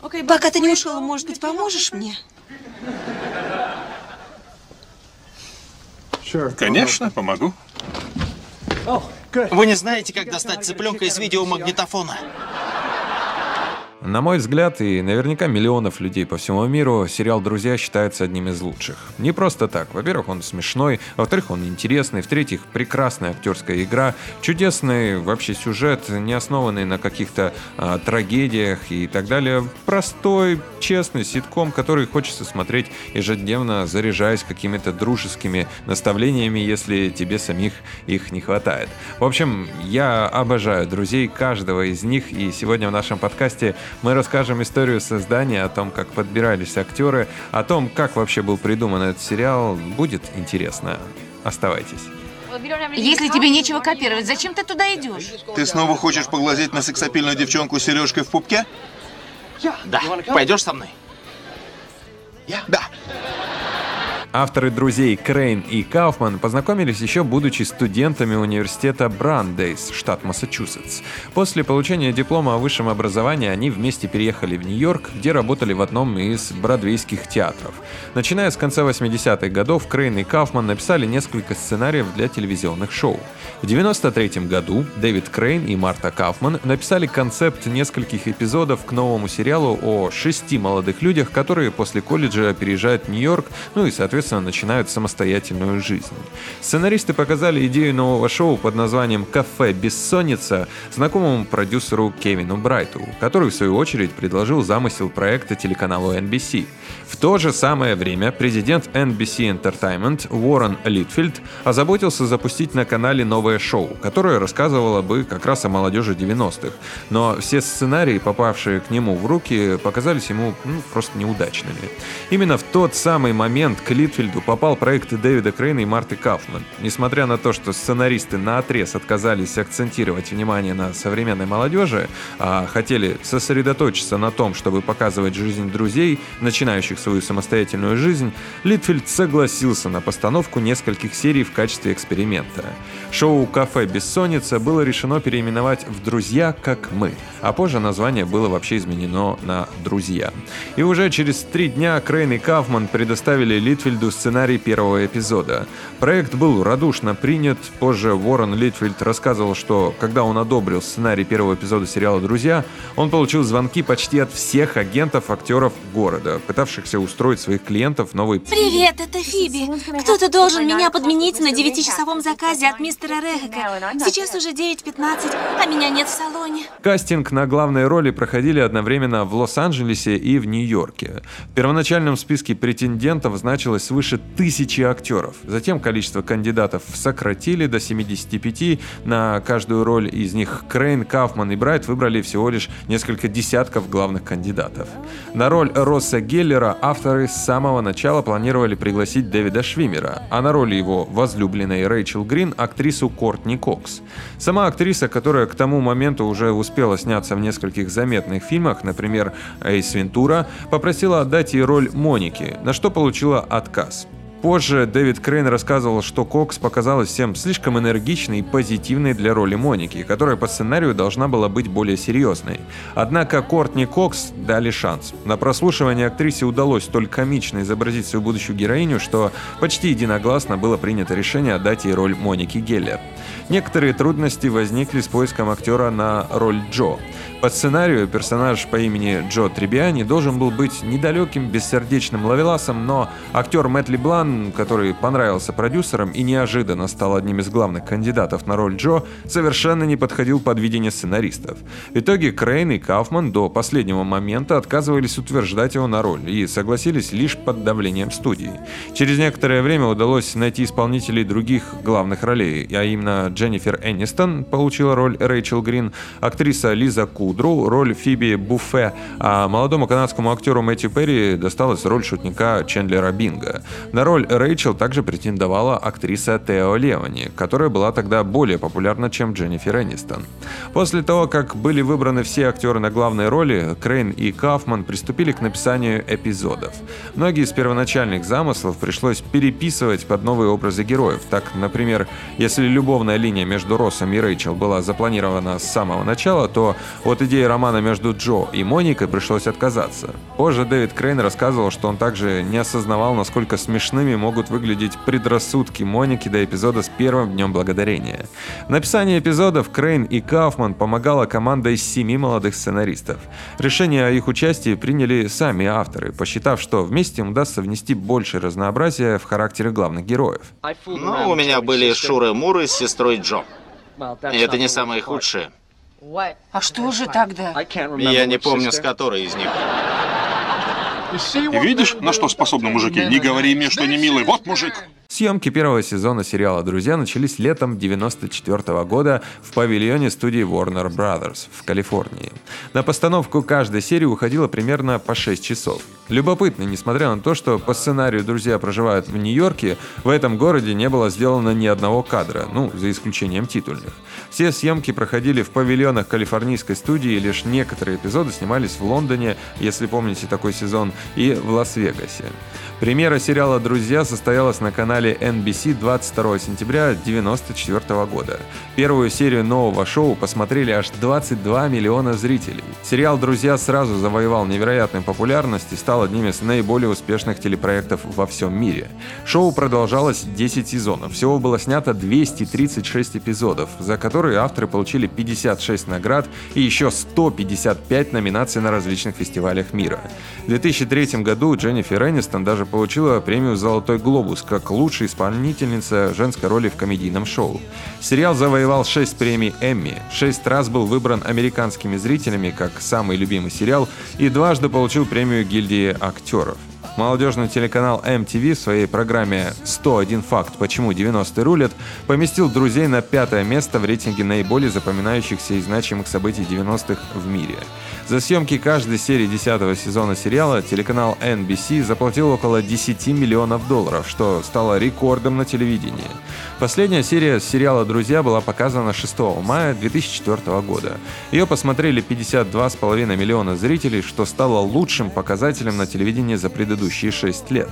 Пока ты не ушел, может быть, поможешь мне? Конечно, помогу. Вы не знаете, как достать цыпленка из видеомагнитофона? На мой взгляд, и наверняка миллионов людей по всему миру, сериал «Друзья» считается одним из лучших. Не просто так. Во-первых, он смешной, во-вторых, он интересный, в-третьих, прекрасная актерская игра, чудесный вообще сюжет, не основанный на каких-то а, трагедиях и так далее. Простой, честный ситком, который хочется смотреть ежедневно, заряжаясь какими-то дружескими наставлениями, если тебе самих их не хватает. В общем, я обожаю друзей каждого из них, и сегодня в нашем подкасте мы расскажем историю создания, о том, как подбирались актеры, о том, как вообще был придуман этот сериал. Будет интересно. Оставайтесь. Если тебе нечего копировать, зачем ты туда идешь? Ты снова хочешь поглазеть на сексапильную девчонку с сережкой в пупке? Да. Пойдешь со мной? Да. Авторы «Друзей» Крейн и Кауфман познакомились еще будучи студентами университета Брандейс, штат Массачусетс. После получения диплома о высшем образовании они вместе переехали в Нью-Йорк, где работали в одном из бродвейских театров. Начиная с конца 80-х годов, Крейн и Кауфман написали несколько сценариев для телевизионных шоу. В 93 году Дэвид Крейн и Марта Кауфман написали концепт нескольких эпизодов к новому сериалу о шести молодых людях, которые после колледжа переезжают в Нью-Йорк, ну и, соответственно, начинают самостоятельную жизнь. Сценаристы показали идею нового шоу под названием «Кафе Бессонница» знакомому продюсеру Кевину Брайту, который в свою очередь предложил замысел проекта телеканалу NBC. В то же самое время президент NBC Entertainment Уоррен Литфилд озаботился запустить на канале новое шоу, которое рассказывало бы как раз о молодежи 90-х. Но все сценарии, попавшие к нему в руки, показались ему ну, просто неудачными. Именно в тот самый момент к Литфильду попал проект Дэвида Крейна и Марты Кауфман. Несмотря на то, что сценаристы на отрез отказались акцентировать внимание на современной молодежи, а хотели сосредоточиться на том, чтобы показывать жизнь друзей, начинающих свою самостоятельную жизнь, Литфильд согласился на постановку нескольких серий в качестве эксперимента. Шоу «Кафе Бессонница» было решено переименовать в «Друзья, как мы», а позже название было вообще изменено на «Друзья». И уже через три дня Крейн и Кауфман предоставили Литфильду сценарий первого эпизода. Проект был радушно принят, позже Уоррен Литфильд рассказывал, что когда он одобрил сценарий первого эпизода сериала «Друзья», он получил звонки почти от всех агентов актеров города, пытавшихся устроить своих клиентов в новый... Привет, это Фиби. Кто-то должен меня подменить на девятичасовом заказе от мистера Рехека. Сейчас уже 9.15, а меня нет в салоне. Кастинг на главные роли проходили одновременно в Лос-Анджелесе и в Нью-Йорке. В первоначальном списке претендентов значилось свыше тысячи актеров. Затем количество кандидатов сократили до 75. На каждую роль из них Крейн, Кауфман и Брайт выбрали всего лишь несколько десятков главных кандидатов. На роль Росса Геллера авторы с самого начала планировали пригласить Дэвида Швимера, а на роль его возлюбленной Рэйчел Грин актрису Кортни Кокс. Сама актриса, которая к тому моменту уже успела сняться в нескольких заметных фильмах, например, Эйс Вентура, попросила отдать ей роль Моники, на что получила отказ. Позже Дэвид Крейн рассказывал, что Кокс показалась всем слишком энергичной и позитивной для роли Моники, которая по сценарию должна была быть более серьезной. Однако Кортни Кокс дали шанс. На прослушивании актрисе удалось столь комично изобразить свою будущую героиню, что почти единогласно было принято решение отдать ей роль Моники Геллер. Некоторые трудности возникли с поиском актера на роль Джо. По сценарию персонаж по имени Джо Трибиани должен был быть недалеким, бессердечным ловеласом, но актер Мэтт Леблан, который понравился продюсерам и неожиданно стал одним из главных кандидатов на роль Джо, совершенно не подходил под видение сценаристов. В итоге Крейн и Кауфман до последнего момента отказывались утверждать его на роль и согласились лишь под давлением студии. Через некоторое время удалось найти исполнителей других главных ролей, а именно Дженнифер Энистон получила роль Рэйчел Грин, актриса Лиза Кудру роль Фиби Буффе, а молодому канадскому актеру Мэтью Перри досталась роль шутника Чендлера Бинга. На роль Рэйчел также претендовала актриса Тео Левани, которая была тогда более популярна, чем Дженнифер Энистон. После того, как были выбраны все актеры на главные роли, Крейн и Кауфман приступили к написанию эпизодов. Многие из первоначальных замыслов пришлось переписывать под новые образы героев. Так, например, если любовная линия между Россом и Рэйчел была запланирована с самого начала, то от от идеи романа между Джо и Моникой пришлось отказаться. Позже Дэвид Крейн рассказывал, что он также не осознавал, насколько смешными могут выглядеть предрассудки Моники до эпизода с первым днем благодарения. В написании эпизодов Крейн и Кауфман помогала команда из семи молодых сценаристов. Решение о их участии приняли сами авторы, посчитав, что вместе им удастся внести больше разнообразия в характеры главных героев. Ну, у меня были Шура Муры с сестрой Джо. Это не самое худшее. А что же тогда? Я не помню, с которой из них. Видишь, на что способны мужики? Не говори мне, что не милый. Вот мужик. Съемки первого сезона сериала «Друзья» начались летом 94 года в павильоне студии Warner Brothers в Калифорнии. На постановку каждой серии уходило примерно по 6 часов. Любопытно, несмотря на то, что по сценарию «Друзья» проживают в Нью-Йорке, в этом городе не было сделано ни одного кадра, ну, за исключением титульных. Все съемки проходили в павильонах калифорнийской студии, и лишь некоторые эпизоды снимались в Лондоне, если помните такой сезон, и в Лас-Вегасе. Премьера сериала «Друзья» состоялась на канале NBC 22 сентября 1994 года. Первую серию нового шоу посмотрели аж 22 миллиона зрителей. Сериал «Друзья» сразу завоевал невероятную популярность и стал одним из наиболее успешных телепроектов во всем мире. Шоу продолжалось 10 сезонов. Всего было снято 236 эпизодов, за которые авторы получили 56 наград и еще 155 номинаций на различных фестивалях мира. В 2003 году Дженнифер Энистон даже получила премию «Золотой глобус» как лучшая исполнительница женской роли в комедийном шоу. Сериал завоевал 6 премий Эмми, 6 раз был выбран американскими зрителями как самый любимый сериал и дважды получил премию гильдии актеров. Молодежный телеканал MTV в своей программе «101 факт. Почему 90-е рулят» поместил «Друзей» на пятое место в рейтинге наиболее запоминающихся и значимых событий 90-х в мире. За съемки каждой серии 10 сезона сериала телеканал NBC заплатил около 10 миллионов долларов, что стало рекордом на телевидении. Последняя серия сериала «Друзья» была показана 6 мая 2004 года. Ее посмотрели 52,5 миллиона зрителей, что стало лучшим показателем на телевидении за предыдущие 6 лет.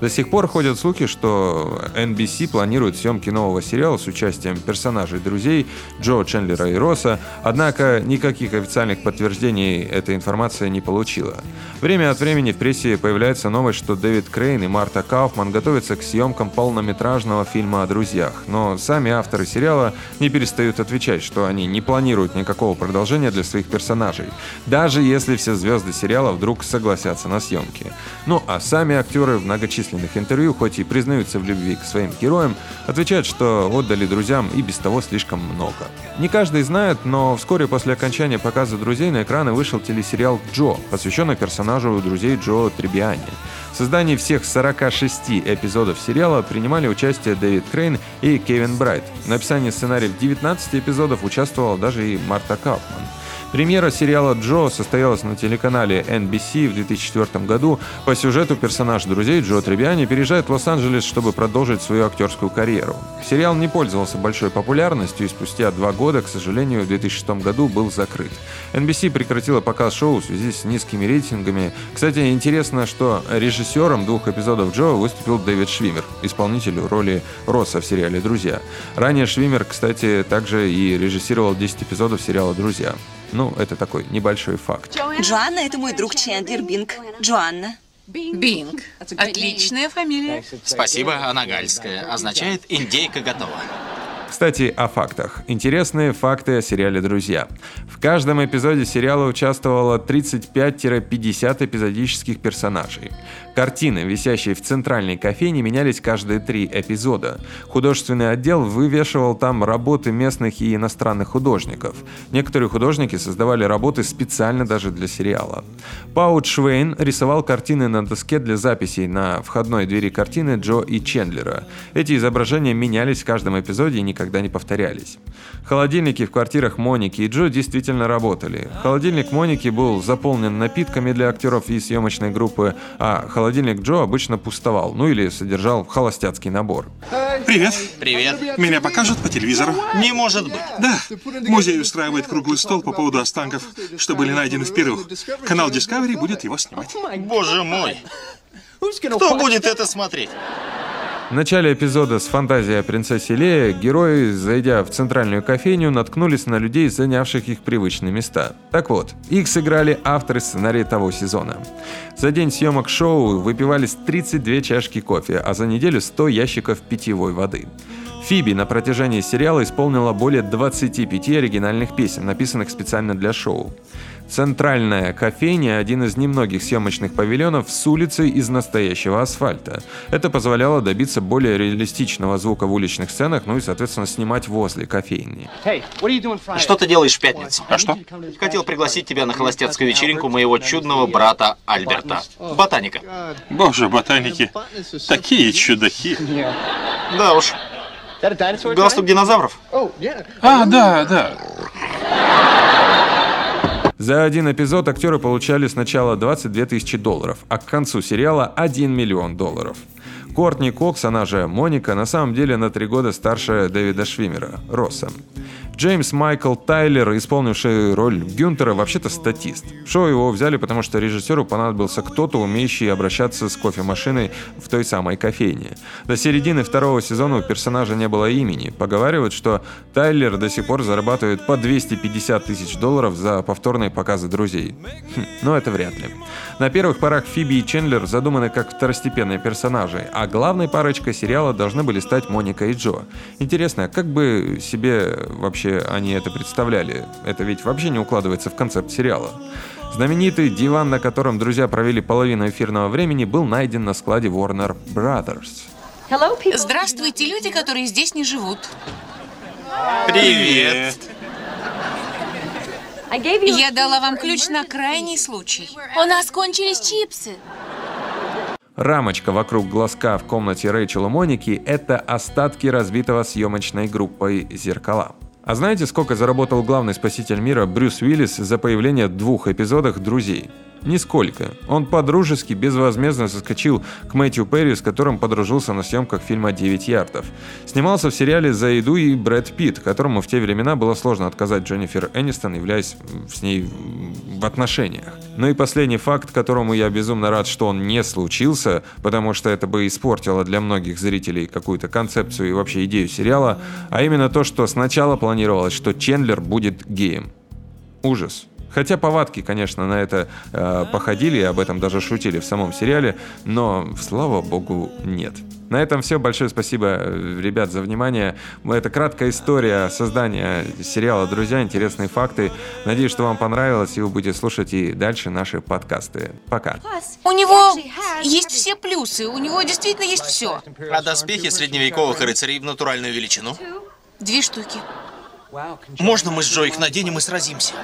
До сих пор ходят слухи, что NBC планирует съемки нового сериала с участием персонажей друзей Джо Чендлера и Росса, однако никаких официальных подтверждений эта информация не получила. Время от времени в прессе появляется новость, что Дэвид Крейн и Марта Кауфман готовятся к съемкам полнометражного фильма о друзьях, но сами авторы сериала не перестают отвечать, что они не планируют никакого продолжения для своих персонажей, даже если все звезды сериала вдруг согласятся на съемки. Ну а сами актеры в многочисленных интервью, хоть и признаются в любви к своим героям, отвечают, что отдали друзьям и без того слишком много. Не каждый знает, но вскоре после окончания показа «Друзей» на экраны вышел телесериал «Джо», посвященный персонажу друзей Джо Трибиани. В создании всех 46 эпизодов сериала принимали участие Дэвид Крейн и Кевин Брайт. В написании сценариев 19 эпизодов участвовала даже и Марта Кауфман. Премьера сериала «Джо» состоялась на телеканале NBC в 2004 году. По сюжету персонаж друзей Джо Требиани переезжает в Лос-Анджелес, чтобы продолжить свою актерскую карьеру. Сериал не пользовался большой популярностью и спустя два года, к сожалению, в 2006 году был закрыт. NBC прекратила показ шоу в связи с низкими рейтингами. Кстати, интересно, что режиссером двух эпизодов Джо выступил Дэвид Швимер, исполнитель роли Росса в сериале «Друзья». Ранее Швимер, кстати, также и режиссировал 10 эпизодов сериала «Друзья». Ну, это такой небольшой факт. Джоанна — это мой друг Чендлер Бинг. Джоанна. Бинг. Отличная фамилия. Спасибо, она гальская. Означает «индейка готова». Кстати, о фактах. Интересные факты о сериале «Друзья». В каждом эпизоде сериала участвовало 35-50 эпизодических персонажей. Картины, висящие в центральной кофейне, менялись каждые три эпизода. Художественный отдел вывешивал там работы местных и иностранных художников. Некоторые художники создавали работы специально даже для сериала. Паут Швейн рисовал картины на доске для записей на входной двери картины Джо и Чендлера. Эти изображения менялись в каждом эпизоде и никогда не повторялись. Холодильники в квартирах Моники и Джо действительно работали. Холодильник Моники был заполнен напитками для актеров и съемочной группы, а холодильник Джо обычно пустовал, ну или содержал холостяцкий набор. Привет. Привет. Меня покажут по телевизору? Не может быть. Да. Музей устраивает круглый стол по поводу останков, что были найдены в Перу. Канал Discovery будет его снимать. Боже мой. Кто будет это смотреть? В начале эпизода с фантазией о принцессе Лея герои, зайдя в центральную кофейню, наткнулись на людей, занявших их привычные места. Так вот, их сыграли авторы сценария того сезона. За день съемок шоу выпивались 32 чашки кофе, а за неделю 100 ящиков питьевой воды. Фиби на протяжении сериала исполнила более 25 оригинальных песен, написанных специально для шоу. Центральная кофейня – один из немногих съемочных павильонов с улицей из настоящего асфальта. Это позволяло добиться более реалистичного звука в уличных сценах, ну и, соответственно, снимать возле кофейни. Что ты делаешь в пятницу? А что? Хотел пригласить тебя на холостяцкую вечеринку моего чудного брата Альберта. Ботаника. Боже, ботаники. Такие чудаки. Да уж. Галстук динозавров? А, да, да. За один эпизод актеры получали сначала 22 тысячи долларов, а к концу сериала 1 миллион долларов. Кортни Кокс, она же Моника, на самом деле на три года старше Дэвида Швимера, Росса. Джеймс Майкл Тайлер, исполнивший роль Гюнтера, вообще-то статист. В шоу его взяли, потому что режиссеру понадобился кто-то, умеющий обращаться с кофемашиной в той самой кофейне. До середины второго сезона у персонажа не было имени. Поговаривают, что Тайлер до сих пор зарабатывает по 250 тысяч долларов за повторные показы друзей. Хм, но это вряд ли. На первых порах Фиби и Чендлер задуманы как второстепенные персонажи, а главной парочкой сериала должны были стать Моника и Джо. Интересно, как бы себе вообще они это представляли? Это ведь вообще не укладывается в концепт сериала. Знаменитый диван, на котором друзья провели половину эфирного времени, был найден на складе Warner Brothers. Здравствуйте, люди, которые здесь не живут. Привет. Я дала вам ключ на крайний случай. У нас кончились чипсы. Рамочка вокруг глазка в комнате Рэйчела Моники – это остатки разбитого съемочной группой «Зеркала». А знаете, сколько заработал главный спаситель мира Брюс Уиллис за появление в двух эпизодах «Друзей»? Нисколько. Он подружески, безвозмездно соскочил к Мэтью Перри, с которым подружился на съемках фильма «Девять ярдов». Снимался в сериале «За еду» и Брэд Питт, которому в те времена было сложно отказать Дженнифер Энистон, являясь с ней в отношениях. Ну и последний факт, которому я безумно рад, что он не случился, потому что это бы испортило для многих зрителей какую-то концепцию и вообще идею сериала, а именно то, что сначала планировалось, что Чендлер будет геем. Ужас. Хотя повадки, конечно, на это э, походили, и об этом даже шутили в самом сериале, но, слава богу, нет. На этом все. Большое спасибо, э, ребят, за внимание. Это краткая история создания сериала «Друзья». Интересные факты. Надеюсь, что вам понравилось, и вы будете слушать и дальше наши подкасты. Пока. У него есть все плюсы, у него действительно есть все. А доспехи средневековых рыцарей в натуральную величину? Две штуки. Можно мы с Джо их наденем и сразимся?